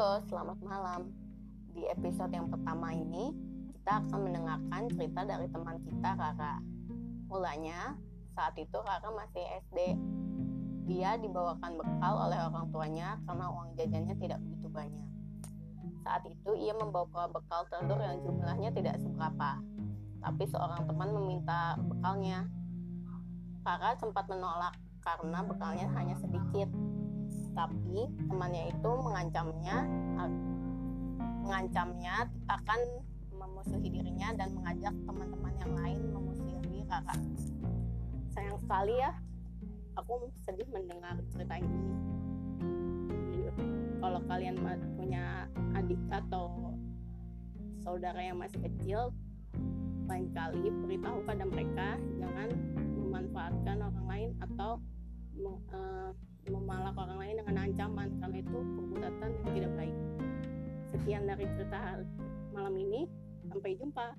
selamat malam. Di episode yang pertama ini, kita akan mendengarkan cerita dari teman kita, Rara. Mulanya, saat itu Rara masih SD. Dia dibawakan bekal oleh orang tuanya karena uang jajannya tidak begitu banyak. Saat itu ia membawa bekal telur yang jumlahnya tidak seberapa. Tapi seorang teman meminta bekalnya. Rara sempat menolak karena bekalnya hanya sedikit tapi temannya itu mengancamnya mengancamnya akan memusuhi dirinya dan mengajak teman-teman yang lain memusuhi kakak. Sayang sekali ya, aku sedih mendengar cerita ini. Kalau kalian punya adik atau saudara yang masih kecil, lain kali beritahu pada mereka jangan tidak baik. Sekian dari cerita malam ini. Sampai jumpa.